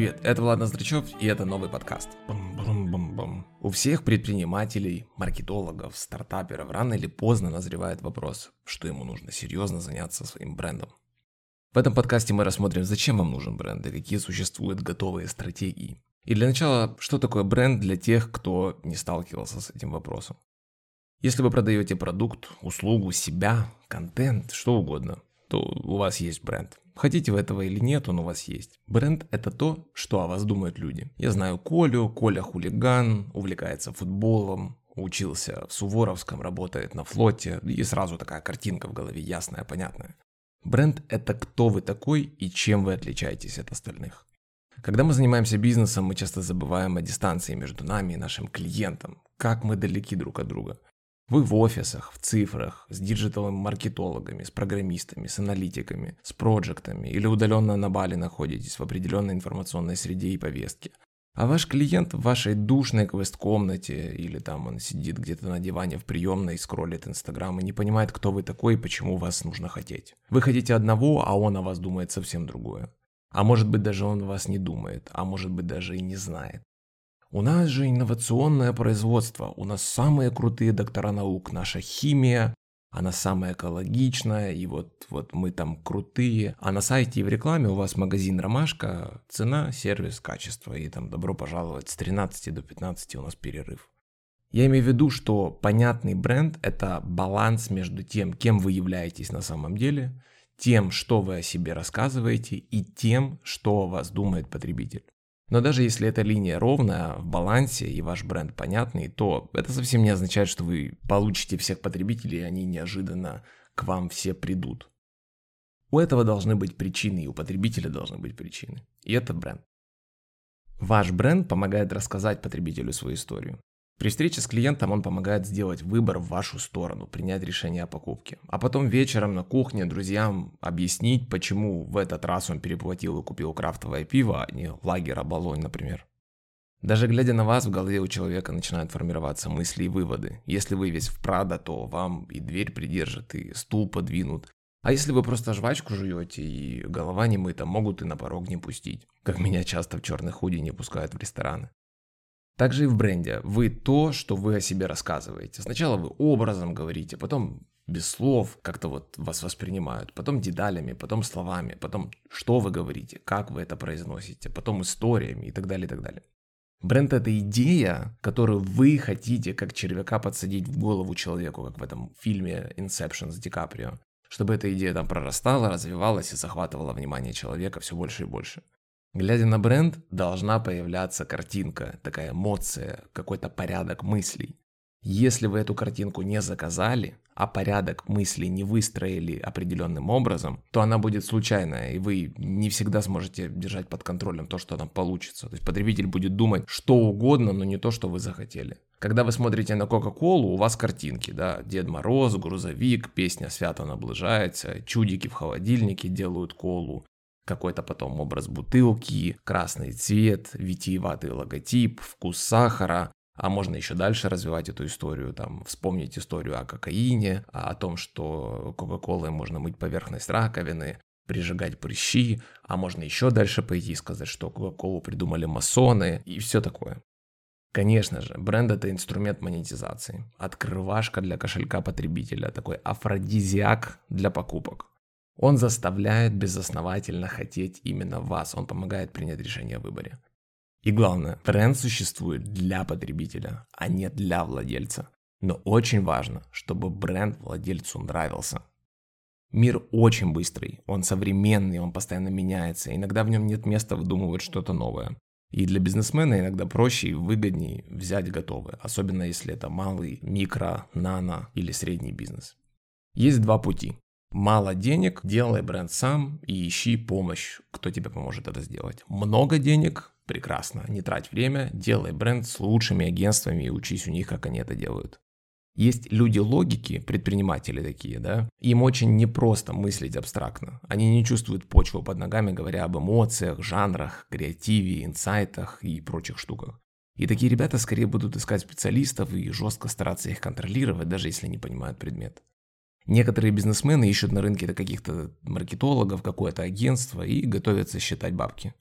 Привет, это Влад Ноздрачев, и это новый подкаст. Бум-бум-бум-бум. У всех предпринимателей, маркетологов, стартаперов рано или поздно назревает вопрос, что ему нужно серьезно заняться своим брендом. В этом подкасте мы рассмотрим, зачем вам нужен бренд и какие существуют готовые стратегии. И для начала, что такое бренд для тех, кто не сталкивался с этим вопросом. Если вы продаете продукт, услугу, себя, контент, что угодно, то у вас есть бренд. Хотите вы этого или нет, он у вас есть. Бренд – это то, что о вас думают люди. Я знаю Колю, Коля хулиган, увлекается футболом, учился в Суворовском, работает на флоте, и сразу такая картинка в голове ясная, понятная. Бренд – это кто вы такой и чем вы отличаетесь от остальных. Когда мы занимаемся бизнесом, мы часто забываем о дистанции между нами и нашим клиентом, как мы далеки друг от друга – вы в офисах, в цифрах, с диджитал-маркетологами, с программистами, с аналитиками, с проектами или удаленно на Бали находитесь в определенной информационной среде и повестке. А ваш клиент в вашей душной квест-комнате или там он сидит где-то на диване в приемной, скроллит Инстаграм и не понимает, кто вы такой и почему вас нужно хотеть. Вы хотите одного, а он о вас думает совсем другое. А может быть даже он вас не думает, а может быть даже и не знает. У нас же инновационное производство, у нас самые крутые доктора наук, наша химия, она самая экологичная, и вот, вот мы там крутые. А на сайте и в рекламе у вас магазин «Ромашка», цена, сервис, качество, и там добро пожаловать с 13 до 15 у нас перерыв. Я имею в виду, что понятный бренд – это баланс между тем, кем вы являетесь на самом деле, тем, что вы о себе рассказываете, и тем, что о вас думает потребитель. Но даже если эта линия ровная, в балансе и ваш бренд понятный, то это совсем не означает, что вы получите всех потребителей, и они неожиданно к вам все придут. У этого должны быть причины, и у потребителя должны быть причины. И это бренд. Ваш бренд помогает рассказать потребителю свою историю. При встрече с клиентом он помогает сделать выбор в вашу сторону, принять решение о покупке. А потом вечером на кухне друзьям объяснить, почему в этот раз он переплатил и купил крафтовое пиво, а не лагера Болонь, например. Даже глядя на вас, в голове у человека начинают формироваться мысли и выводы. Если вы весь в Прада, то вам и дверь придержат, и стул подвинут. А если вы просто жвачку жуете и голова не мыта, могут и на порог не пустить. Как меня часто в черных худи не пускают в рестораны. Также и в бренде. Вы то, что вы о себе рассказываете. Сначала вы образом говорите, потом без слов как-то вот вас воспринимают, потом деталями, потом словами, потом что вы говорите, как вы это произносите, потом историями и так далее, и так далее. Бренд – это идея, которую вы хотите как червяка подсадить в голову человеку, как в этом фильме Inception с Ди Каприо, чтобы эта идея там прорастала, развивалась и захватывала внимание человека все больше и больше. Глядя на бренд, должна появляться картинка, такая эмоция, какой-то порядок мыслей. Если вы эту картинку не заказали, а порядок мыслей не выстроили определенным образом, то она будет случайная, и вы не всегда сможете держать под контролем то, что там получится. То есть потребитель будет думать что угодно, но не то, что вы захотели. Когда вы смотрите на Кока-Колу, у вас картинки, да, Дед Мороз, грузовик, песня «Свято наближается», чудики в холодильнике делают колу, какой-то потом образ бутылки, красный цвет, витиеватый логотип, вкус сахара, а можно еще дальше развивать эту историю, там, вспомнить историю о кокаине, о том, что Кока-Колой можно мыть поверхность раковины, прижигать прыщи, а можно еще дальше пойти и сказать, что Кока-Колу придумали масоны и все такое. Конечно же, бренд это инструмент монетизации, открывашка для кошелька потребителя, такой афродизиак для покупок. Он заставляет безосновательно хотеть именно вас, он помогает принять решение о выборе. И главное, бренд существует для потребителя, а не для владельца. Но очень важно, чтобы бренд владельцу нравился. Мир очень быстрый, он современный, он постоянно меняется, иногда в нем нет места выдумывать что-то новое. И для бизнесмена иногда проще и выгоднее взять готовое, особенно если это малый, микро, нано или средний бизнес. Есть два пути. Мало денег, делай бренд сам и ищи помощь, кто тебе поможет это сделать. Много денег, прекрасно, не трать время, делай бренд с лучшими агентствами и учись у них, как они это делают. Есть люди логики, предприниматели такие, да, им очень непросто мыслить абстрактно. Они не чувствуют почву под ногами, говоря об эмоциях, жанрах, креативе, инсайтах и прочих штуках. И такие ребята скорее будут искать специалистов и жестко стараться их контролировать, даже если не понимают предмет. Некоторые бизнесмены ищут на рынке каких-то маркетологов, какое-то агентство и готовятся считать бабки.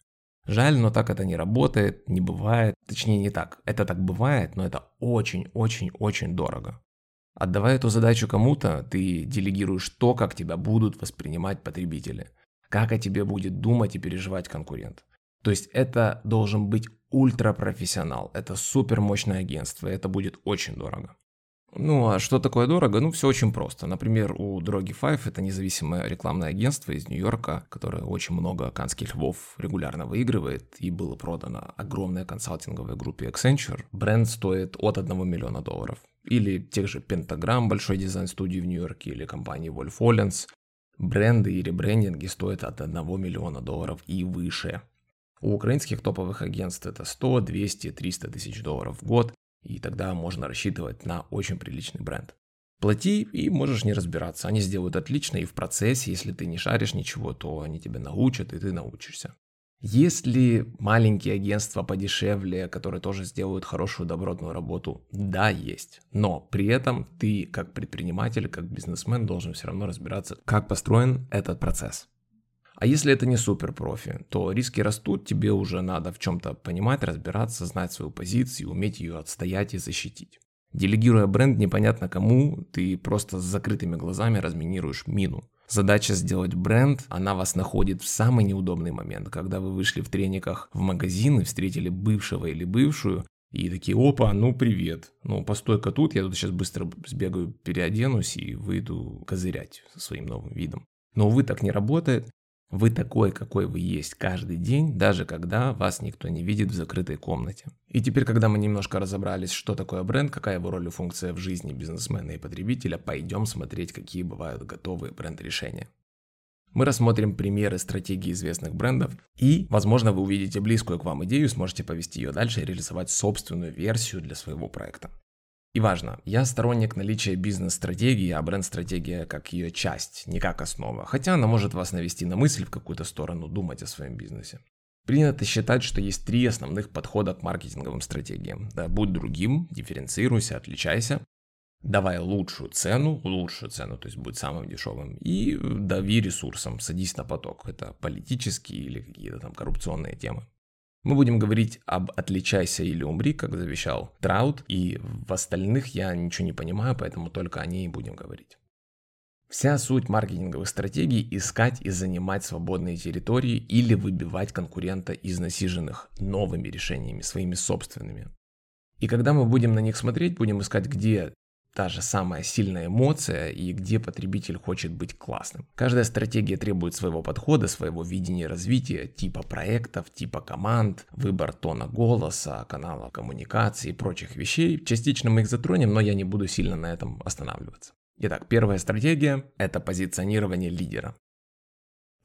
Жаль, но так это не работает, не бывает. Точнее, не так. Это так бывает, но это очень-очень-очень дорого. Отдавая эту задачу кому-то, ты делегируешь то, как тебя будут воспринимать потребители, как о тебе будет думать и переживать конкурент. То есть это должен быть ультрапрофессионал, это супер мощное агентство, и это будет очень дорого. Ну а что такое дорого? Ну все очень просто. Например, у Drogi Five это независимое рекламное агентство из Нью-Йорка, которое очень много канских львов регулярно выигрывает и было продано огромной консалтинговой группе Accenture. Бренд стоит от 1 миллиона долларов. Или тех же Pentagram, большой дизайн-студии в Нью-Йорке, или компании Wolf Ollens. Бренды и ребрендинги стоят от 1 миллиона долларов и выше. У украинских топовых агентств это 100, 200, 300 тысяч долларов в год, и тогда можно рассчитывать на очень приличный бренд. Плати и можешь не разбираться. Они сделают отлично и в процессе, если ты не шаришь ничего, то они тебя научат и ты научишься. Есть ли маленькие агентства подешевле, которые тоже сделают хорошую добротную работу? Да, есть. Но при этом ты как предприниматель, как бизнесмен должен все равно разбираться, как построен этот процесс. А если это не супер профи, то риски растут, тебе уже надо в чем-то понимать, разбираться, знать свою позицию, уметь ее отстоять и защитить. Делегируя бренд непонятно кому, ты просто с закрытыми глазами разминируешь мину. Задача сделать бренд, она вас находит в самый неудобный момент, когда вы вышли в трениках в магазин и встретили бывшего или бывшую, и такие, опа, ну привет, ну постой-ка тут, я тут сейчас быстро сбегаю, переоденусь и выйду козырять со своим новым видом. Но, увы, так не работает. Вы такой, какой вы есть каждый день, даже когда вас никто не видит в закрытой комнате. И теперь, когда мы немножко разобрались, что такое бренд, какая его роль и функция в жизни бизнесмена и потребителя, пойдем смотреть, какие бывают готовые бренд-решения. Мы рассмотрим примеры стратегии известных брендов и, возможно, вы увидите близкую к вам идею, сможете повести ее дальше и реализовать собственную версию для своего проекта. И важно, я сторонник наличия бизнес-стратегии, а бренд-стратегия как ее часть, не как основа, хотя она может вас навести на мысль в какую-то сторону думать о своем бизнесе. Принято считать, что есть три основных подхода к маркетинговым стратегиям. Да, будь другим, дифференцируйся, отличайся, давай лучшую цену, лучшую цену, то есть будь самым дешевым, и дави ресурсам, садись на поток. Это политические или какие-то там коррупционные темы. Мы будем говорить об «Отличайся или умри», как завещал Траут, и в остальных я ничего не понимаю, поэтому только о ней будем говорить. Вся суть маркетинговых стратегий – искать и занимать свободные территории или выбивать конкурента из насиженных новыми решениями, своими собственными. И когда мы будем на них смотреть, будем искать, где та же самая сильная эмоция и где потребитель хочет быть классным. Каждая стратегия требует своего подхода, своего видения развития, типа проектов, типа команд, выбор тона голоса, канала коммуникации и прочих вещей. Частично мы их затронем, но я не буду сильно на этом останавливаться. Итак, первая стратегия – это позиционирование лидера.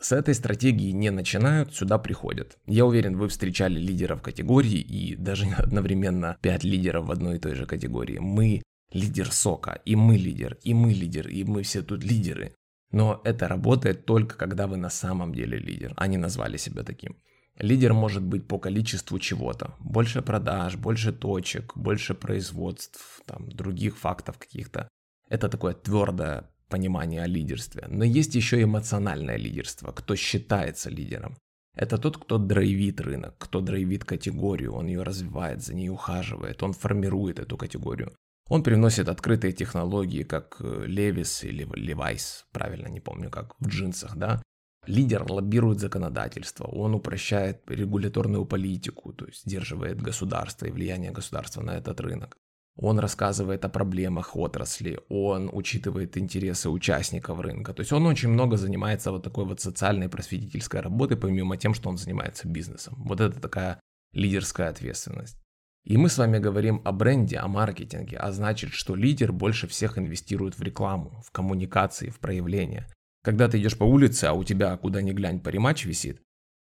С этой стратегии не начинают, сюда приходят. Я уверен, вы встречали лидеров категории и даже одновременно 5 лидеров в одной и той же категории. Мы лидер сока, и мы лидер, и мы лидер, и мы все тут лидеры. Но это работает только когда вы на самом деле лидер, а не назвали себя таким. Лидер может быть по количеству чего-то. Больше продаж, больше точек, больше производств, там, других фактов каких-то. Это такое твердое понимание о лидерстве. Но есть еще эмоциональное лидерство, кто считается лидером. Это тот, кто драйвит рынок, кто драйвит категорию, он ее развивает, за ней ухаживает, он формирует эту категорию. Он приносит открытые технологии, как Levis э, или Levi's, правильно не помню как, в джинсах, да. Лидер лоббирует законодательство, он упрощает регуляторную политику, то есть сдерживает государство и влияние государства на этот рынок. Он рассказывает о проблемах отрасли, он учитывает интересы участников рынка. То есть он очень много занимается вот такой вот социальной просветительской работой, помимо тем, что он занимается бизнесом. Вот это такая лидерская ответственность. И мы с вами говорим о бренде, о маркетинге, а значит, что лидер больше всех инвестирует в рекламу, в коммуникации, в проявление. Когда ты идешь по улице, а у тебя куда ни глянь паримач висит,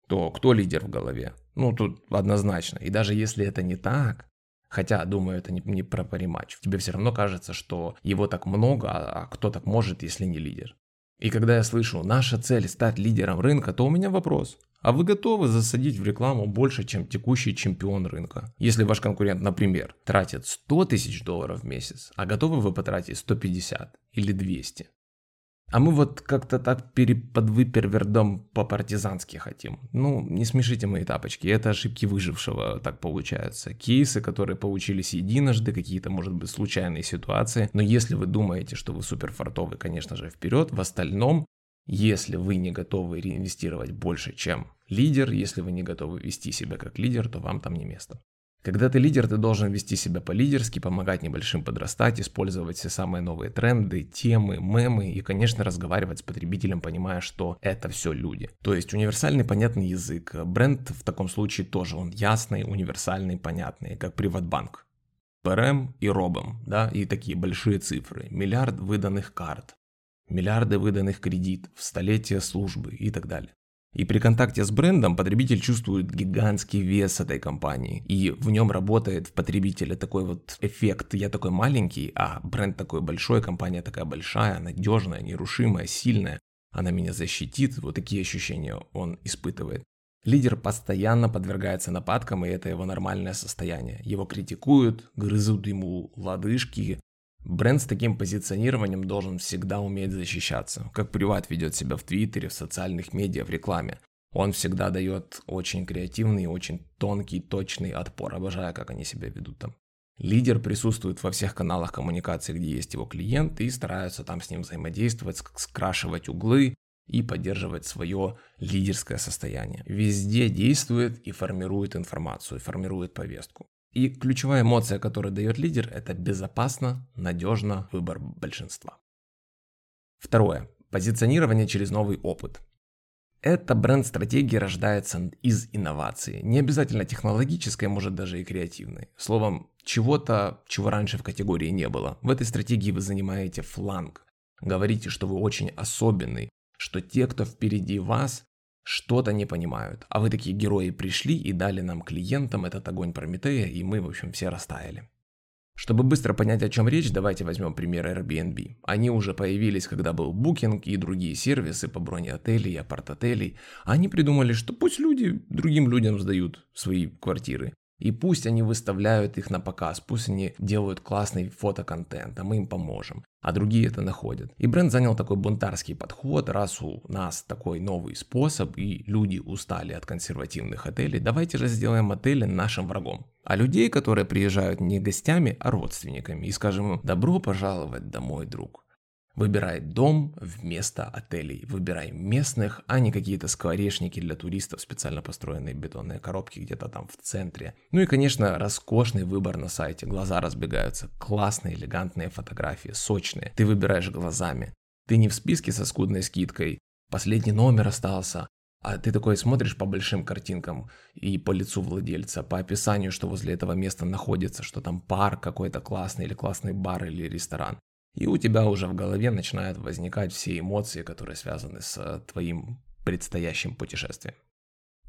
то кто лидер в голове? Ну, тут однозначно. И даже если это не так, хотя, думаю, это не, не про паримач, тебе все равно кажется, что его так много, а, а кто так может, если не лидер? И когда я слышу, наша цель стать лидером рынка, то у меня вопрос. А вы готовы засадить в рекламу больше, чем текущий чемпион рынка? Если ваш конкурент, например, тратит 100 тысяч долларов в месяц, а готовы вы потратить 150 или 200? А мы вот как-то так переподвыпервердом по-партизански хотим. Ну, не смешите мои тапочки, это ошибки выжившего так получаются. Кейсы, которые получились единожды, какие-то, может быть, случайные ситуации. Но если вы думаете, что вы суперфартовый, конечно же, вперед. В остальном, если вы не готовы реинвестировать больше, чем лидер, если вы не готовы вести себя как лидер, то вам там не место. Когда ты лидер, ты должен вести себя по-лидерски, помогать небольшим подрастать, использовать все самые новые тренды, темы, мемы и, конечно, разговаривать с потребителем, понимая, что это все люди. То есть универсальный понятный язык. Бренд в таком случае тоже он ясный, универсальный, понятный, как Приватбанк. ПРМ и РОБом, да, и такие большие цифры. Миллиард выданных карт, миллиарды выданных кредитов, столетия службы и так далее. И при контакте с брендом потребитель чувствует гигантский вес этой компании. И в нем работает в потребителе такой вот эффект. Я такой маленький, а бренд такой большой, компания такая большая, надежная, нерушимая, сильная. Она меня защитит. Вот такие ощущения он испытывает. Лидер постоянно подвергается нападкам, и это его нормальное состояние. Его критикуют, грызут ему лодыжки, Бренд с таким позиционированием должен всегда уметь защищаться, как приват ведет себя в Твиттере, в социальных медиа, в рекламе. Он всегда дает очень креативный, очень тонкий, точный отпор. Обожаю, как они себя ведут там. Лидер присутствует во всех каналах коммуникации, где есть его клиент, и стараются там с ним взаимодействовать, скрашивать углы и поддерживать свое лидерское состояние. Везде действует и формирует информацию, формирует повестку. И ключевая эмоция, которую дает лидер, это безопасно, надежно, выбор большинства. Второе. Позиционирование через новый опыт. Эта бренд-стратегия рождается из инновации. Не обязательно технологической, может даже и креативной. Словом, чего-то, чего раньше в категории не было. В этой стратегии вы занимаете фланг. Говорите, что вы очень особенный, что те, кто впереди вас, что-то не понимают. А вы такие герои пришли и дали нам клиентам этот огонь Прометея, и мы, в общем, все растаяли. Чтобы быстро понять, о чем речь, давайте возьмем пример Airbnb. Они уже появились, когда был Booking и другие сервисы по броне отелей и апарт-отелей. Они придумали, что пусть люди другим людям сдают свои квартиры. И пусть они выставляют их на показ, пусть они делают классный фотоконтент, а мы им поможем. А другие это находят. И бренд занял такой бунтарский подход, раз у нас такой новый способ, и люди устали от консервативных отелей, давайте же сделаем отели нашим врагом. А людей, которые приезжают не гостями, а родственниками, и скажем им «добро пожаловать домой, друг». Выбирай дом вместо отелей. Выбирай местных, а не какие-то скворечники для туристов, специально построенные бетонные коробки где-то там в центре. Ну и, конечно, роскошный выбор на сайте. Глаза разбегаются. Классные, элегантные фотографии, сочные. Ты выбираешь глазами. Ты не в списке со скудной скидкой. Последний номер остался. А ты такой смотришь по большим картинкам и по лицу владельца, по описанию, что возле этого места находится, что там парк какой-то классный или классный бар или ресторан и у тебя уже в голове начинают возникать все эмоции, которые связаны с э, твоим предстоящим путешествием.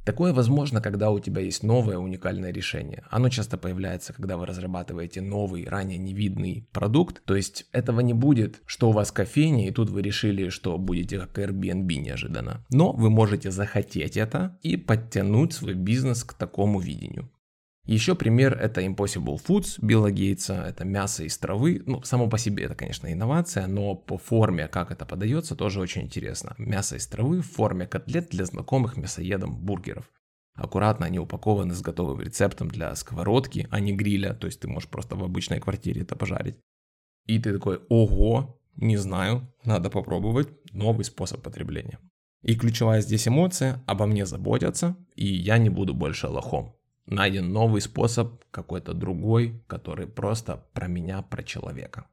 Такое возможно, когда у тебя есть новое уникальное решение. Оно часто появляется, когда вы разрабатываете новый, ранее невидный продукт. То есть этого не будет, что у вас кофейня, и тут вы решили, что будете как Airbnb неожиданно. Но вы можете захотеть это и подтянуть свой бизнес к такому видению. Еще пример это Impossible Foods Билла Гейтса, это мясо из травы. Ну, само по себе это, конечно, инновация, но по форме, как это подается, тоже очень интересно. Мясо из травы в форме котлет для знакомых мясоедам бургеров. Аккуратно они упакованы с готовым рецептом для сковородки, а не гриля, то есть ты можешь просто в обычной квартире это пожарить. И ты такой, ого, не знаю, надо попробовать новый способ потребления. И ключевая здесь эмоция, обо мне заботятся, и я не буду больше лохом найден новый способ, какой-то другой, который просто про меня, про человека.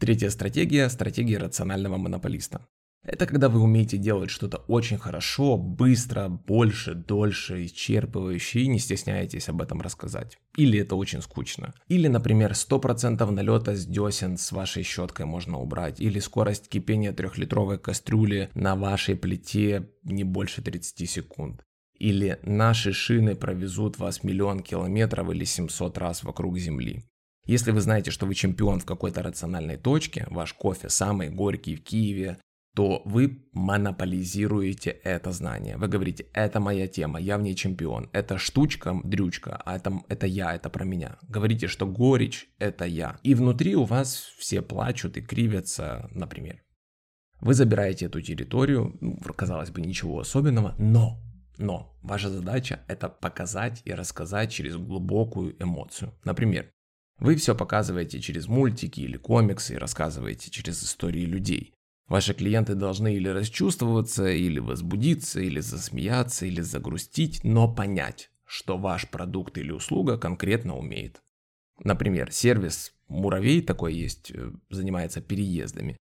Третья стратегия – стратегия рационального монополиста. Это когда вы умеете делать что-то очень хорошо, быстро, больше, дольше, исчерпывающе и не стесняетесь об этом рассказать. Или это очень скучно. Или, например, 100% налета с десен с вашей щеткой можно убрать. Или скорость кипения трехлитровой кастрюли на вашей плите не больше 30 секунд. Или наши шины провезут вас миллион километров или 700 раз вокруг Земли. Если вы знаете, что вы чемпион в какой-то рациональной точке, ваш кофе самый горький в Киеве, то вы монополизируете это знание. Вы говорите, это моя тема, я в ней чемпион. Это штучка, дрючка, а это, это я, это про меня. Говорите, что горечь – это я. И внутри у вас все плачут и кривятся, например. Вы забираете эту территорию, казалось бы, ничего особенного, но, но ваша задача это показать и рассказать через глубокую эмоцию. Например, вы все показываете через мультики или комиксы и рассказываете через истории людей. Ваши клиенты должны или расчувствоваться, или возбудиться, или засмеяться, или загрустить, но понять, что ваш продукт или услуга конкретно умеет. Например, сервис Муравей такой есть, э, занимается переездами.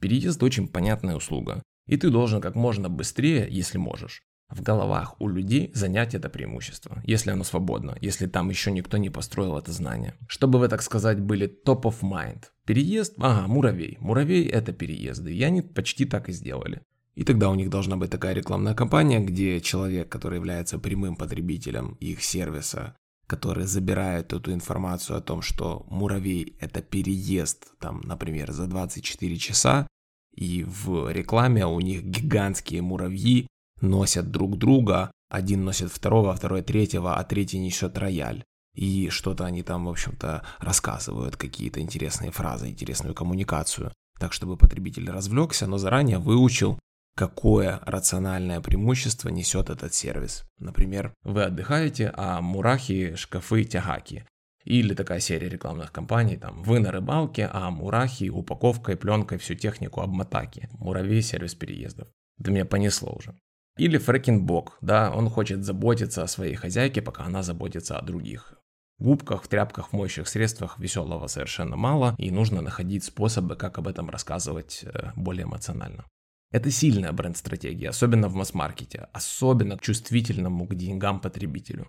Переезд очень понятная услуга, и ты должен как можно быстрее, если можешь, в головах у людей занять это преимущество, если оно свободно, если там еще никто не построил это знание. Чтобы вы, так сказать, были top of mind. Переезд, ага, муравей. Муравей это переезды, и они почти так и сделали. И тогда у них должна быть такая рекламная кампания, где человек, который является прямым потребителем их сервиса, который забирает эту информацию о том, что муравей это переезд, там, например, за 24 часа, и в рекламе у них гигантские муравьи носят друг друга, один носит второго, второй третьего, а третий несет рояль. И что-то они там, в общем-то, рассказывают, какие-то интересные фразы, интересную коммуникацию. Так, чтобы потребитель развлекся, но заранее выучил, какое рациональное преимущество несет этот сервис. Например, вы отдыхаете, а мурахи, шкафы, тягаки. Или такая серия рекламных кампаний, там, вы на рыбалке, а мурахи упаковкой, пленкой всю технику обмотаки. Муравей, сервис переездов. Это меня понесло уже. Или фрекинг-бок, да, он хочет заботиться о своей хозяйке, пока она заботится о других. В губках, в тряпках, в моющих средствах веселого совершенно мало, и нужно находить способы, как об этом рассказывать э, более эмоционально. Это сильная бренд-стратегия, особенно в масс-маркете, особенно к чувствительному к деньгам потребителю.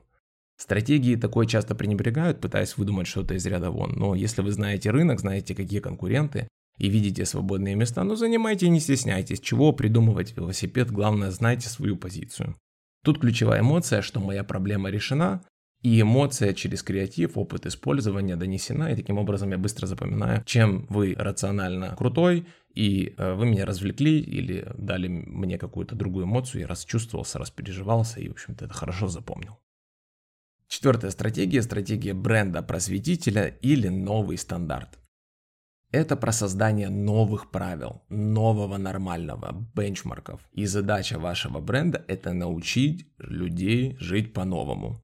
Стратегии такой часто пренебрегают, пытаясь выдумать что-то из ряда вон, но если вы знаете рынок, знаете, какие конкуренты, и видите свободные места, ну занимайте не стесняйтесь, чего придумывать велосипед, главное знайте свою позицию. Тут ключевая эмоция, что моя проблема решена, и эмоция через креатив, опыт использования донесена, и таким образом я быстро запоминаю, чем вы рационально крутой, и э, вы меня развлекли или дали мне какую-то другую эмоцию, я расчувствовался, распереживался, и, в общем-то, это хорошо запомнил. Четвертая стратегия – стратегия бренда-просветителя или новый стандарт. Это про создание новых правил, нового нормального, бенчмарков. И задача вашего бренда – это научить людей жить по-новому.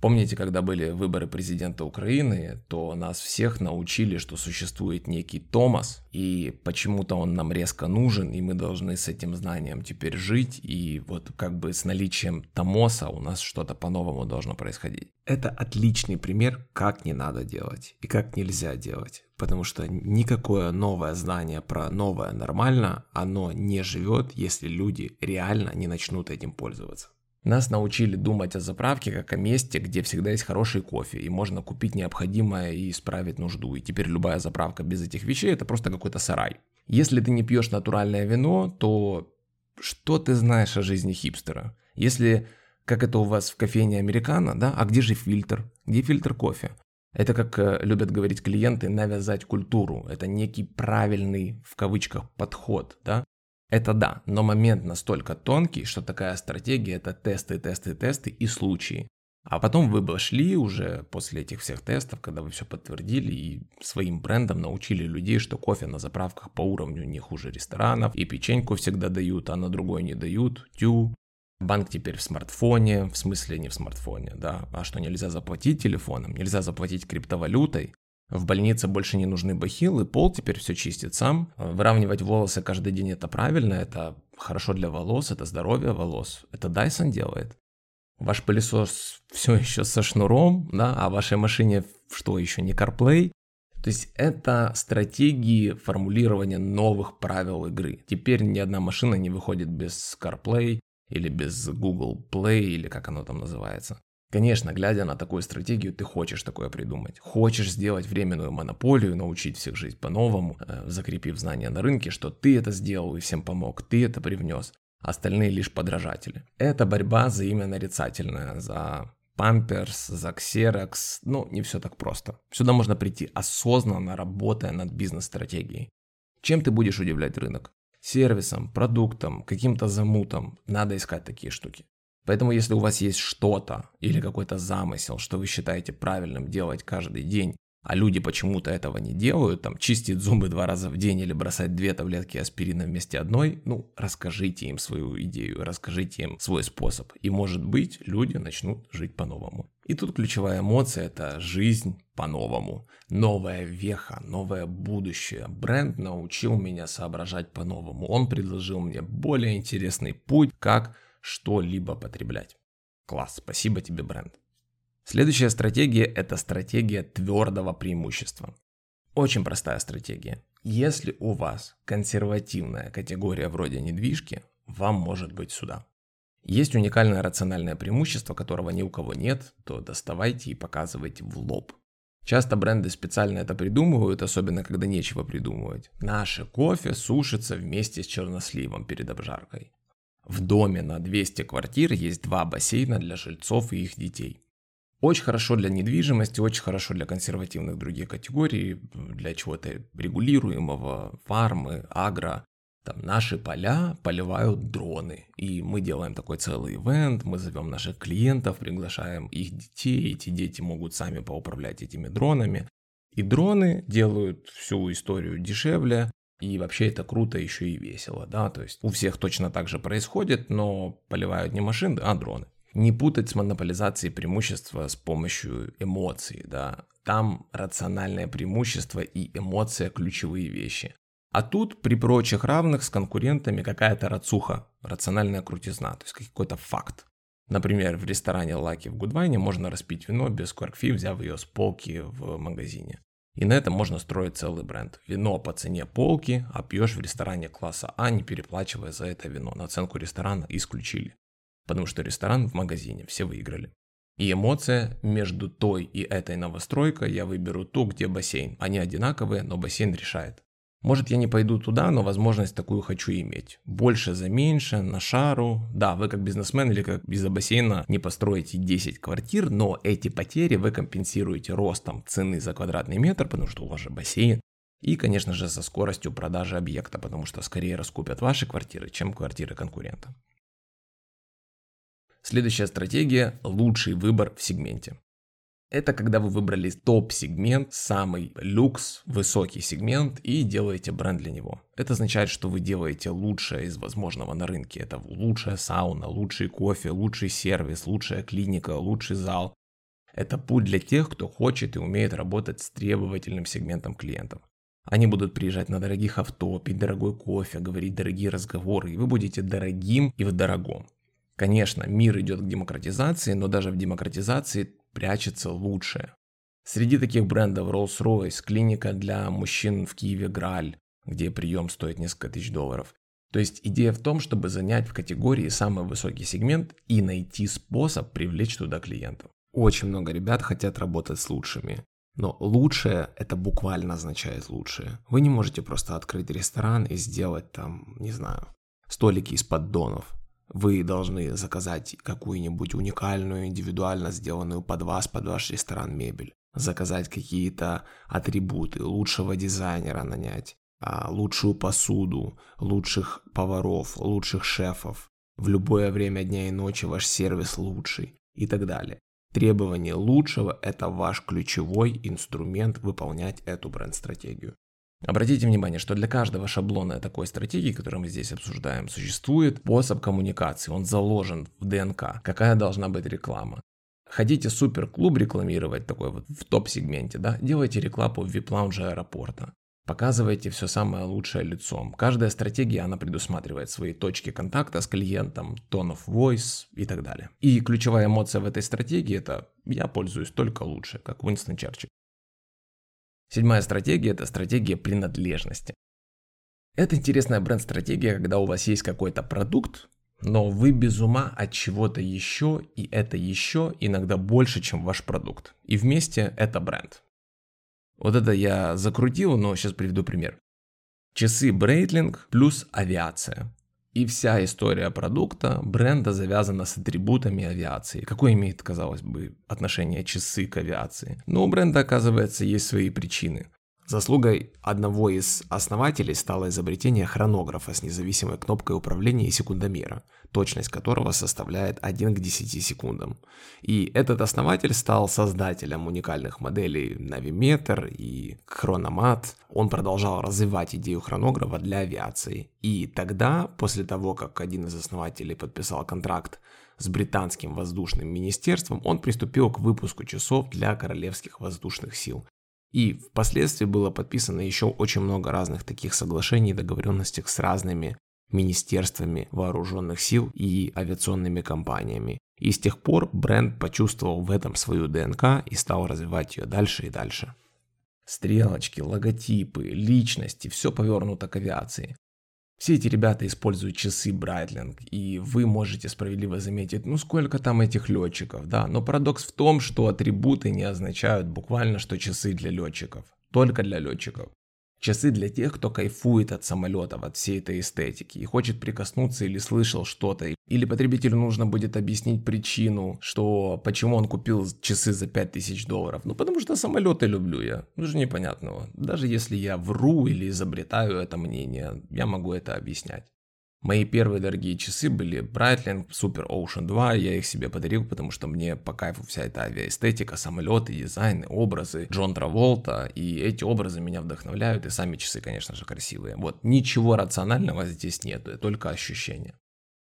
Помните, когда были выборы президента Украины, то нас всех научили, что существует некий Томас, и почему-то он нам резко нужен, и мы должны с этим знанием теперь жить, и вот как бы с наличием Томоса у нас что-то по-новому должно происходить. Это отличный пример, как не надо делать и как нельзя делать, потому что никакое новое знание про новое нормально, оно не живет, если люди реально не начнут этим пользоваться. Нас научили думать о заправке как о месте, где всегда есть хороший кофе, и можно купить необходимое и исправить нужду. И теперь любая заправка без этих вещей это просто какой-то сарай. Если ты не пьешь натуральное вино, то что ты знаешь о жизни хипстера? Если, как это у вас в кофейне американо, да, а где же фильтр? Где фильтр кофе? Это, как э, любят говорить клиенты, навязать культуру. Это некий правильный, в кавычках, подход, да? Это да, но момент настолько тонкий, что такая стратегия это тесты, тесты, тесты и случаи. А потом вы бы шли уже после этих всех тестов, когда вы все подтвердили и своим брендом научили людей, что кофе на заправках по уровню не хуже ресторанов, и печеньку всегда дают, а на другой не дают, тю. Банк теперь в смартфоне, в смысле не в смартфоне, да, а что нельзя заплатить телефоном, нельзя заплатить криптовалютой, в больнице больше не нужны бахилы, пол теперь все чистит сам. Выравнивать волосы каждый день это правильно, это хорошо для волос, это здоровье волос. Это Dyson делает. Ваш пылесос все еще со шнуром, да, а вашей машине что еще не CarPlay. То есть это стратегии формулирования новых правил игры. Теперь ни одна машина не выходит без CarPlay или без Google Play или как оно там называется. Конечно, глядя на такую стратегию, ты хочешь такое придумать. Хочешь сделать временную монополию, научить всех жить по-новому, э, закрепив знания на рынке, что ты это сделал и всем помог, ты это привнес, остальные лишь подражатели. Это борьба за имя нарицательное, за Памперс, за Xerox, ну, не все так просто. Сюда можно прийти осознанно, работая над бизнес-стратегией. Чем ты будешь удивлять рынок? Сервисом, продуктом, каким-то замутом. Надо искать такие штуки. Поэтому если у вас есть что-то или какой-то замысел, что вы считаете правильным делать каждый день, а люди почему-то этого не делают, там, чистить зубы два раза в день или бросать две таблетки аспирина вместе одной, ну, расскажите им свою идею, расскажите им свой способ, и, может быть, люди начнут жить по-новому. И тут ключевая эмоция – это жизнь по-новому. Новая веха, новое будущее. Бренд научил меня соображать по-новому. Он предложил мне более интересный путь, как что-либо потреблять. Класс, спасибо тебе, бренд. Следующая стратегия – это стратегия твердого преимущества. Очень простая стратегия. Если у вас консервативная категория вроде недвижки, вам может быть сюда. Есть уникальное рациональное преимущество, которого ни у кого нет, то доставайте и показывайте в лоб. Часто бренды специально это придумывают, особенно когда нечего придумывать. Наше кофе сушится вместе с черносливом перед обжаркой. В доме на 200 квартир есть два бассейна для жильцов и их детей. Очень хорошо для недвижимости, очень хорошо для консервативных других категорий, для чего-то регулируемого, фармы, агро. Там наши поля поливают дроны. И мы делаем такой целый ивент, мы зовем наших клиентов, приглашаем их детей, эти дети могут сами поуправлять этими дронами. И дроны делают всю историю дешевле, и вообще это круто еще и весело, да, то есть у всех точно так же происходит, но поливают не машины, а дроны не путать с монополизацией преимущества с помощью эмоций, да. Там рациональное преимущество и эмоция ключевые вещи. А тут при прочих равных с конкурентами какая-то рацуха, рациональная крутизна, то есть какой-то факт. Например, в ресторане Lucky в Гудвайне можно распить вино без кваркфи, взяв ее с полки в магазине. И на этом можно строить целый бренд. Вино по цене полки, а пьешь в ресторане класса А, не переплачивая за это вино. Наценку ресторана исключили потому что ресторан в магазине, все выиграли. И эмоция между той и этой новостройкой я выберу ту, где бассейн. Они одинаковые, но бассейн решает. Может я не пойду туда, но возможность такую хочу иметь. Больше за меньше, на шару. Да, вы как бизнесмен или как из-за бассейна не построите 10 квартир, но эти потери вы компенсируете ростом цены за квадратный метр, потому что у вас же бассейн. И, конечно же, со скоростью продажи объекта, потому что скорее раскупят ваши квартиры, чем квартиры конкурента. Следующая стратегия – лучший выбор в сегменте. Это когда вы выбрали топ-сегмент, самый люкс, высокий сегмент и делаете бренд для него. Это означает, что вы делаете лучшее из возможного на рынке. Это лучшая сауна, лучший кофе, лучший сервис, лучшая клиника, лучший зал. Это путь для тех, кто хочет и умеет работать с требовательным сегментом клиентов. Они будут приезжать на дорогих авто, пить дорогой кофе, говорить дорогие разговоры, и вы будете дорогим и в дорогом. Конечно, мир идет к демократизации, но даже в демократизации прячется лучшее. Среди таких брендов Rolls-Royce, клиника для мужчин в Киеве Граль, где прием стоит несколько тысяч долларов. То есть идея в том, чтобы занять в категории самый высокий сегмент и найти способ привлечь туда клиентов. Очень много ребят хотят работать с лучшими. Но лучшее это буквально означает лучшее. Вы не можете просто открыть ресторан и сделать там, не знаю, столики из поддонов. Вы должны заказать какую-нибудь уникальную, индивидуально сделанную под вас, под ваш ресторан мебель. Заказать какие-то атрибуты, лучшего дизайнера нанять, а, лучшую посуду, лучших поваров, лучших шефов. В любое время дня и ночи ваш сервис лучший и так далее. Требование лучшего – это ваш ключевой инструмент выполнять эту бренд-стратегию. Обратите внимание, что для каждого шаблона такой стратегии, которую мы здесь обсуждаем, существует способ коммуникации, он заложен в ДНК, какая должна быть реклама. Хотите суперклуб рекламировать такой вот в топ-сегменте, да? Делайте рекламу в вип-лаунже аэропорта. Показывайте все самое лучшее лицом. Каждая стратегия, она предусматривает свои точки контакта с клиентом, tone of voice и так далее. И ключевая эмоция в этой стратегии это «я пользуюсь только лучше», как Уинстон Черчилль. Седьмая стратегия – это стратегия принадлежности. Это интересная бренд-стратегия, когда у вас есть какой-то продукт, но вы без ума от чего-то еще, и это еще иногда больше, чем ваш продукт. И вместе это бренд. Вот это я закрутил, но сейчас приведу пример. Часы Breitling плюс авиация. И вся история продукта, бренда завязана с атрибутами авиации. Какое имеет, казалось бы, отношение часы к авиации? Но у бренда, оказывается, есть свои причины. Заслугой одного из основателей стало изобретение хронографа с независимой кнопкой управления и секундомера, точность которого составляет 1 к 10 секундам. И этот основатель стал создателем уникальных моделей Navimeter и Chronomat. Он продолжал развивать идею хронографа для авиации. И тогда, после того, как один из основателей подписал контракт с британским воздушным министерством, он приступил к выпуску часов для королевских воздушных сил. И впоследствии было подписано еще очень много разных таких соглашений и договоренностей с разными министерствами вооруженных сил и авиационными компаниями. И с тех пор бренд почувствовал в этом свою ДНК и стал развивать ее дальше и дальше. Стрелочки, логотипы, личности, все повернуто к авиации. Все эти ребята используют часы Breitling, и вы можете справедливо заметить, ну сколько там этих летчиков, да, но парадокс в том, что атрибуты не означают буквально, что часы для летчиков, только для летчиков. Часы для тех, кто кайфует от самолетов, от всей этой эстетики и хочет прикоснуться или слышал что-то. Или потребителю нужно будет объяснить причину, что почему он купил часы за 5000 долларов. Ну потому что самолеты люблю я. Ну же непонятного. Даже если я вру или изобретаю это мнение, я могу это объяснять. Мои первые дорогие часы были Breitling Super Ocean 2, я их себе подарил, потому что мне по кайфу вся эта авиаэстетика, самолеты, дизайны, образы, Джон Траволта, и эти образы меня вдохновляют, и сами часы, конечно же, красивые. Вот, ничего рационального здесь нет, только ощущения.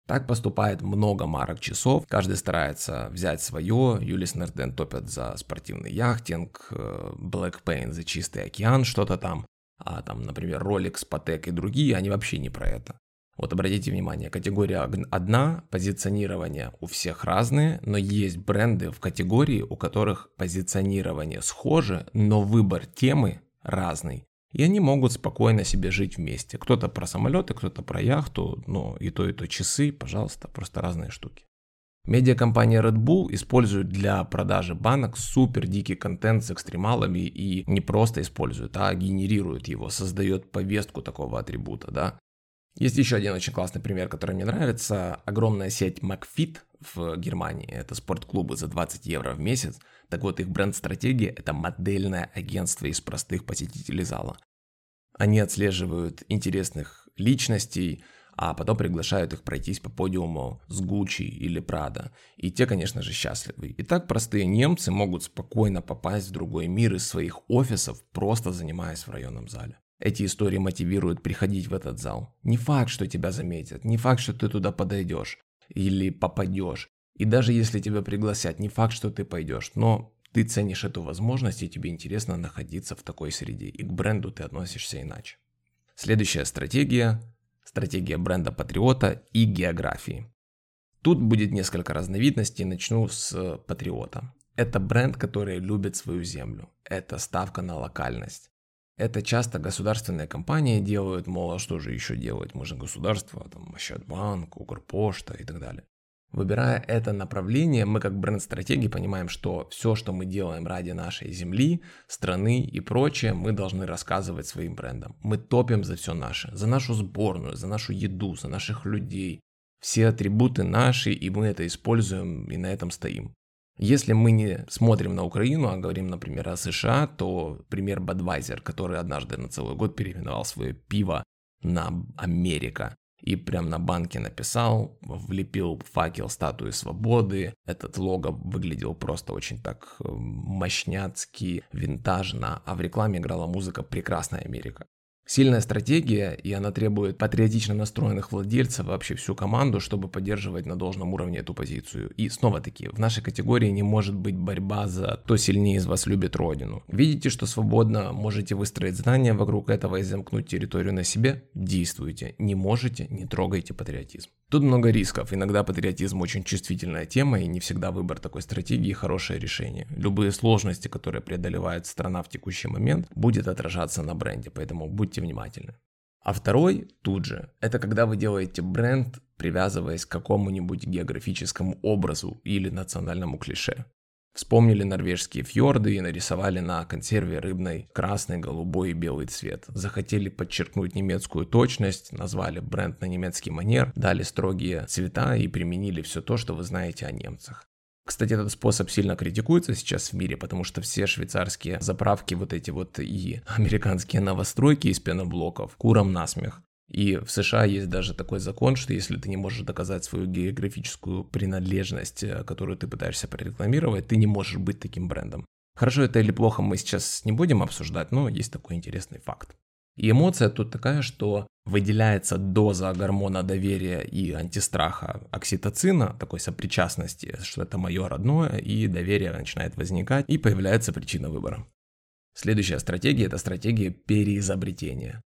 Так поступает много марок часов, каждый старается взять свое, Юлис Нерден топят за спортивный яхтинг, э, Black Pain за чистый океан, что-то там, а там, например, Rolex, Patek и другие, они вообще не про это. Вот обратите внимание, категория одна, позиционирование у всех разные, но есть бренды в категории, у которых позиционирование схоже, но выбор темы разный. И они могут спокойно себе жить вместе. Кто-то про самолеты, кто-то про яхту, но и то, и то часы, пожалуйста, просто разные штуки. Медиакомпания Red Bull использует для продажи банок супер дикий контент с экстремалами и не просто использует, а генерирует его, создает повестку такого атрибута, да. Есть еще один очень классный пример, который мне нравится. Огромная сеть McFit в Германии. Это спортклубы за 20 евро в месяц. Так вот, их бренд-стратегия – это модельное агентство из простых посетителей зала. Они отслеживают интересных личностей, а потом приглашают их пройтись по подиуму с Гуччи или Прада. И те, конечно же, счастливы. И так простые немцы могут спокойно попасть в другой мир из своих офисов, просто занимаясь в районном зале. Эти истории мотивируют приходить в этот зал. Не факт, что тебя заметят, не факт, что ты туда подойдешь или попадешь. И даже если тебя пригласят, не факт, что ты пойдешь, но ты ценишь эту возможность и тебе интересно находиться в такой среде, и к бренду ты относишься иначе. Следующая стратегия – стратегия бренда Патриота и географии. Тут будет несколько разновидностей, начну с Патриота. Это бренд, который любит свою землю. Это ставка на локальность. Это часто государственные компании делают, мол, а что же еще делать? Же государство, там, Ощадбанк, Укрпошта и так далее. Выбирая это направление, мы как бренд-стратеги понимаем, что все, что мы делаем ради нашей земли, страны и прочее, мы должны рассказывать своим брендам. Мы топим за все наше, за нашу сборную, за нашу еду, за наших людей. Все атрибуты наши, и мы это используем, и на этом стоим. Если мы не смотрим на Украину, а говорим, например, о США, то пример Budweiser, который однажды на целый год переименовал свое пиво на Америка. И прям на банке написал, влепил факел статуи свободы. Этот лого выглядел просто очень так э, мощняцки, винтажно, а в рекламе играла музыка «Прекрасная Америка». Сильная стратегия, и она требует патриотично настроенных владельцев, вообще всю команду, чтобы поддерживать на должном уровне эту позицию. И снова-таки, в нашей категории не может быть борьба за кто сильнее из вас любит родину. Видите, что свободно можете выстроить здание вокруг этого и замкнуть территорию на себе? Действуйте. Не можете, не трогайте патриотизм. Тут много рисков. Иногда патриотизм очень чувствительная тема, и не всегда выбор такой стратегии хорошее решение. Любые сложности, которые преодолевает страна в текущий момент, будет отражаться на бренде, поэтому будьте внимательны. А второй тут же, это когда вы делаете бренд, привязываясь к какому-нибудь географическому образу или национальному клише. Вспомнили норвежские фьорды и нарисовали на консерве рыбной красный, голубой и белый цвет. Захотели подчеркнуть немецкую точность, назвали бренд на немецкий манер, дали строгие цвета и применили все то, что вы знаете о немцах. Кстати, этот способ сильно критикуется сейчас в мире, потому что все швейцарские заправки, вот эти вот и американские новостройки из пеноблоков, куром насмех. И в США есть даже такой закон, что если ты не можешь доказать свою географическую принадлежность, э, которую ты пытаешься прорекламировать, ты не можешь быть таким брендом. Хорошо это или плохо мы сейчас не будем обсуждать, но есть такой интересный факт. И эмоция тут такая, что выделяется доза гормона доверия и антистраха окситоцина, такой сопричастности, что это мое родное, и доверие начинает возникать, и появляется причина выбора. Следующая стратегия – это стратегия переизобретения.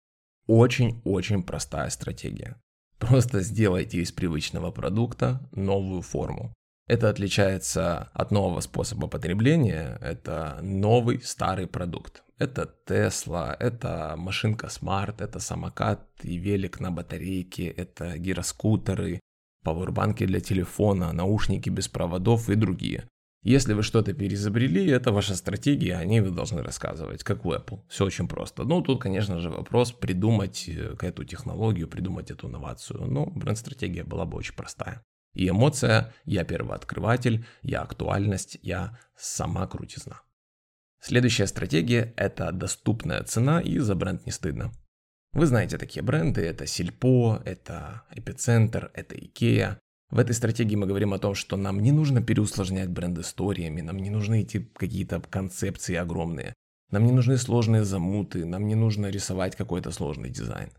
Очень-очень простая стратегия. Просто сделайте из привычного продукта новую форму. Это отличается от нового способа потребления. Это новый старый продукт. Это Тесла, это машинка Smart, это самокат и велик на батарейке, это гироскутеры, пауэрбанки для телефона, наушники без проводов и другие. Если вы что-то переизобрели, это ваша стратегия, о ней вы должны рассказывать, как в Apple. Все очень просто. Ну, тут, конечно же, вопрос придумать э, эту технологию, придумать эту инновацию. Но бренд-стратегия была бы очень простая. И эмоция «я первооткрыватель», «я актуальность», «я сама крутизна». Следующая стратегия – это доступная цена и за бренд не стыдно. Вы знаете такие бренды, это Сильпо, это Эпицентр, это Икеа. В этой стратегии мы говорим о том, что нам не нужно переусложнять бренд историями, нам не нужны эти какие-то концепции огромные, нам не нужны сложные замуты, нам не нужно рисовать какой-то сложный дизайн.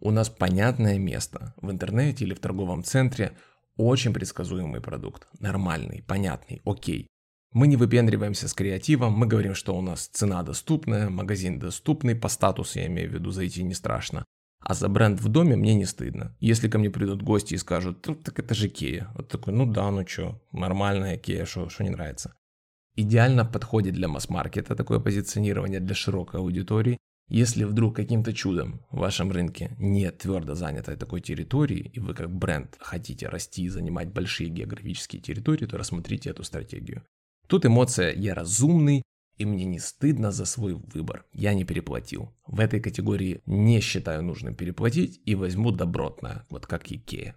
У нас понятное место в интернете или в торговом центре, очень предсказуемый продукт, нормальный, понятный, окей. Мы не выпендриваемся с креативом, мы говорим, что у нас цена доступная, магазин доступный, по статусу я имею в виду зайти не страшно. А за бренд в доме мне не стыдно. Если ко мне придут гости и скажут, ну, так это же Кея. Вот такой, ну да, ну чё, нормальная Кея, что не нравится. Идеально подходит для масс-маркета такое позиционирование для широкой аудитории, если вдруг каким-то чудом в вашем рынке нет твердо занятой такой территории, и вы как бренд хотите расти и занимать большие географические территории, то рассмотрите эту стратегию. Тут эмоция «я разумный», и мне не стыдно за свой выбор. Я не переплатил. В этой категории не считаю нужным переплатить и возьму добротное, вот как Икея.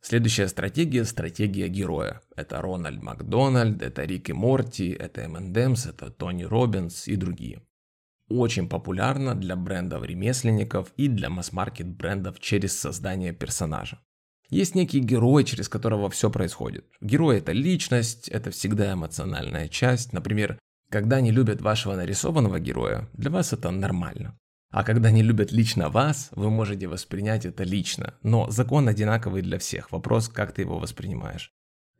Следующая стратегия – стратегия героя. Это Рональд Макдональд, это Рик и Морти, это M&M's, это Тони Робинс и другие очень популярна для брендов-ремесленников и для масс-маркет брендов через создание персонажа. Есть некий герой, через которого все происходит. Герой это личность, это всегда эмоциональная часть. Например, когда не любят вашего нарисованного героя, для вас это нормально. А когда не любят лично вас, вы можете воспринять это лично. Но закон одинаковый для всех. Вопрос, как ты его воспринимаешь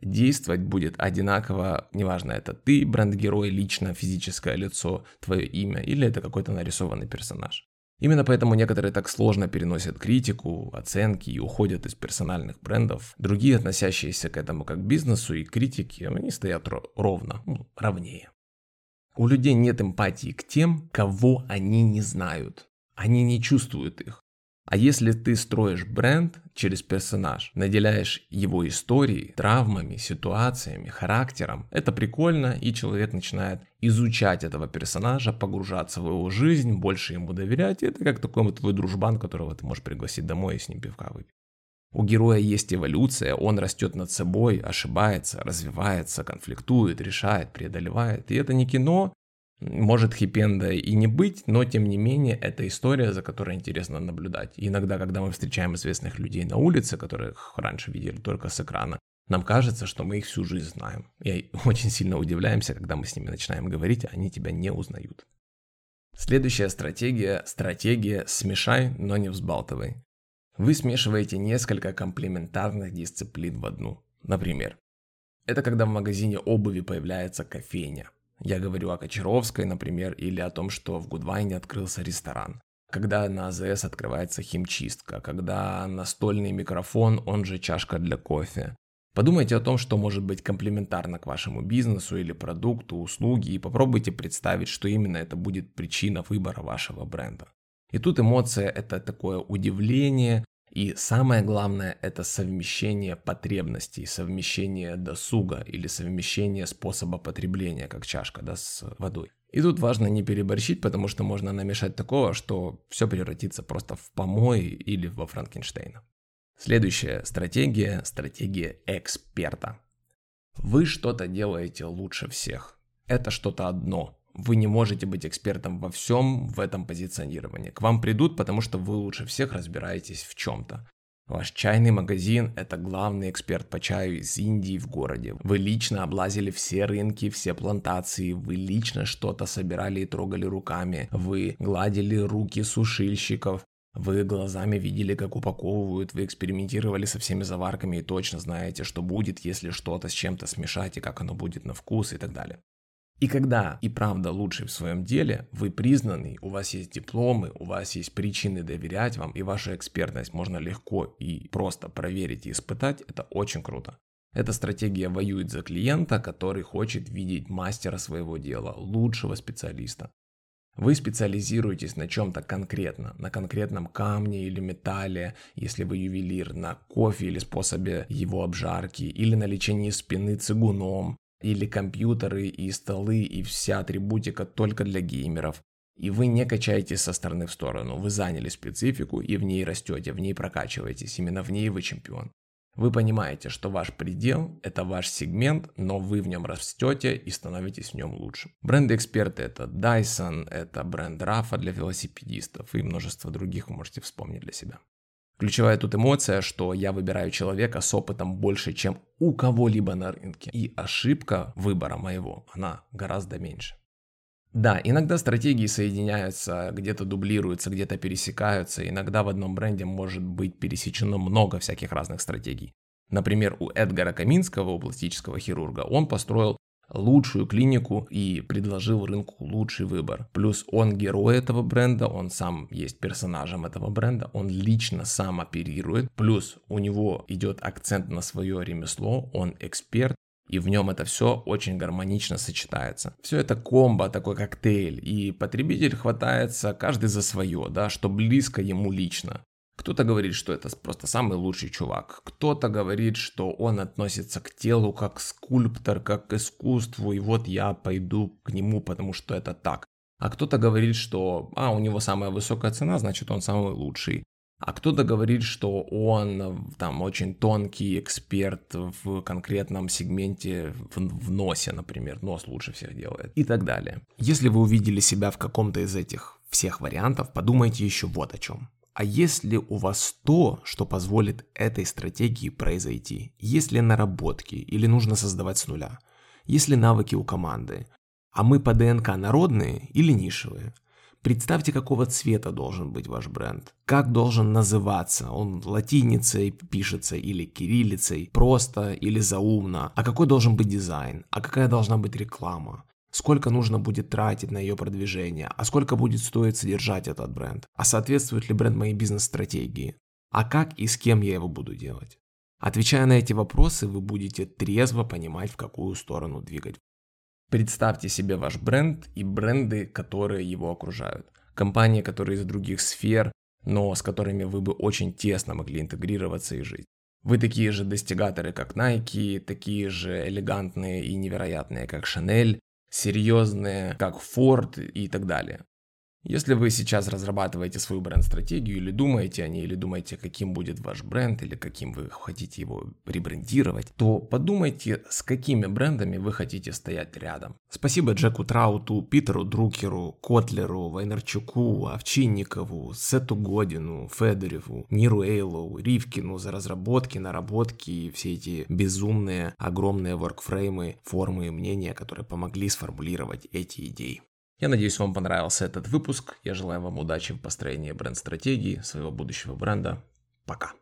действовать будет одинаково, неважно, это ты, бренд-герой, лично, физическое лицо, твое имя, или это какой-то нарисованный персонаж. Именно поэтому некоторые так сложно переносят критику, оценки и уходят из персональных брендов. Другие, относящиеся к этому как к бизнесу и критике, они стоят ровно, ну, ровнее. У людей нет эмпатии к тем, кого они не знают. Они не чувствуют их. А если ты строишь бренд через персонаж, наделяешь его историей, травмами, ситуациями, характером, это прикольно, и человек начинает изучать этого персонажа, погружаться в его жизнь, больше ему доверять. И это как такой вот твой дружбан, которого ты можешь пригласить домой и с ним пивка выпить. У героя есть эволюция, он растет над собой, ошибается, развивается, конфликтует, решает, преодолевает. И это не кино, может хипенда и не быть, но тем не менее это история, за которой интересно наблюдать. Иногда, когда мы встречаем известных людей на улице, которых раньше видели только с экрана, нам кажется, что мы их всю жизнь знаем. И очень сильно удивляемся, когда мы с ними начинаем говорить, а они тебя не узнают. Следующая стратегия – стратегия «смешай, но не взбалтывай». Вы смешиваете несколько комплементарных дисциплин в одну. Например, это когда в магазине обуви появляется кофейня – я говорю о Кочаровской, например, или о том, что в Гудвайне открылся ресторан. Когда на АЗС открывается химчистка, когда настольный микрофон, он же чашка для кофе. Подумайте о том, что может быть комплементарно к вашему бизнесу или продукту, услуге, и попробуйте представить, что именно это будет причина выбора вашего бренда. И тут эмоция – это такое удивление, и самое главное – это совмещение потребностей, совмещение досуга или совмещение способа потребления, как чашка да, с водой. И тут важно не переборщить, потому что можно намешать такого, что все превратится просто в помой или во Франкенштейна. Следующая стратегия – стратегия эксперта. Вы что-то делаете лучше всех. Это что-то одно. Вы не можете быть экспертом во всем в этом позиционировании. К вам придут, потому что вы лучше всех разбираетесь в чем-то. Ваш чайный магазин – это главный эксперт по чаю из Индии в городе. Вы лично облазили все рынки, все плантации, вы лично что-то собирали и трогали руками, вы гладили руки сушильщиков, вы глазами видели, как упаковывают, вы экспериментировали со всеми заварками и точно знаете, что будет, если что-то с чем-то смешать и как оно будет на вкус и так далее. И когда и правда лучший в своем деле, вы признанный, у вас есть дипломы, у вас есть причины доверять вам, и ваша экспертность можно легко и просто проверить и испытать, это очень круто. Эта стратегия воюет за клиента, который хочет видеть мастера своего дела, лучшего специалиста. Вы специализируетесь на чем-то конкретно, на конкретном камне или металле, если вы ювелир, на кофе или способе его обжарки, или на лечении спины цигуном, или компьютеры и столы и вся атрибутика только для геймеров. И вы не качаетесь со стороны в сторону, вы заняли специфику и в ней растете, в ней прокачиваетесь, именно в ней вы чемпион. Вы понимаете, что ваш предел – это ваш сегмент, но вы в нем растете и становитесь в нем лучше. Бренды-эксперты – это Dyson, это бренд Rafa для велосипедистов и множество других вы можете вспомнить для себя. Ключевая тут эмоция, что я выбираю человека с опытом больше, чем у кого-либо на рынке. И ошибка выбора моего, она гораздо меньше. Да, иногда стратегии соединяются, где-то дублируются, где-то пересекаются. Иногда в одном бренде может быть пересечено много всяких разных стратегий. Например, у Эдгара Каминского, у пластического хирурга, он построил лучшую клинику и предложил рынку лучший выбор. Плюс он герой этого бренда, он сам есть персонажем этого бренда, он лично сам оперирует. Плюс у него идет акцент на свое ремесло, он эксперт, и в нем это все очень гармонично сочетается. Все это комбо, такой коктейль, и потребитель хватается каждый за свое, да, что близко ему лично. Кто-то говорит, что это просто самый лучший чувак. Кто-то говорит, что он относится к телу как скульптор, как к искусству, и вот я пойду к нему, потому что это так. А кто-то говорит, что а, у него самая высокая цена, значит он самый лучший. А кто-то говорит, что он там очень тонкий эксперт в конкретном сегменте в, в носе, например, нос лучше всех делает и так далее. Если вы увидели себя в каком-то из этих всех вариантов, подумайте еще вот о чем. А есть ли у вас то, что позволит этой стратегии произойти? Есть ли наработки или нужно создавать с нуля? Есть ли навыки у команды? А мы по ДНК народные или нишевые? Представьте, какого цвета должен быть ваш бренд. Как должен называться? Он латиницей пишется или кириллицей, просто или заумно. А какой должен быть дизайн? А какая должна быть реклама? Сколько нужно будет тратить на ее продвижение, а сколько будет стоить содержать этот бренд, а соответствует ли бренд моей бизнес-стратегии, а как и с кем я его буду делать. Отвечая на эти вопросы, вы будете трезво понимать, в какую сторону двигать. Представьте себе ваш бренд и бренды, которые его окружают. Компании, которые из других сфер, но с которыми вы бы очень тесно могли интегрироваться и жить. Вы такие же достигаторы, как Nike, такие же элегантные и невероятные, как Chanel, серьезные, как Ford и так далее. Если вы сейчас разрабатываете свою бренд-стратегию или думаете о ней, или думаете, каким будет ваш бренд, или каким вы хотите его ребрендировать, то подумайте, с какими брендами вы хотите стоять рядом. Спасибо Джеку Трауту, Питеру Друкеру, Котлеру, Вайнарчуку, Овчинникову, Сету Годину, Федореву, Ниру Эйлоу, Ривкину за разработки, наработки и все эти безумные, огромные воркфреймы, формы и мнения, которые помогли сформулировать эти идеи. Я надеюсь, вам понравился этот выпуск. Я желаю вам удачи в построении бренд-стратегии своего будущего бренда. Пока.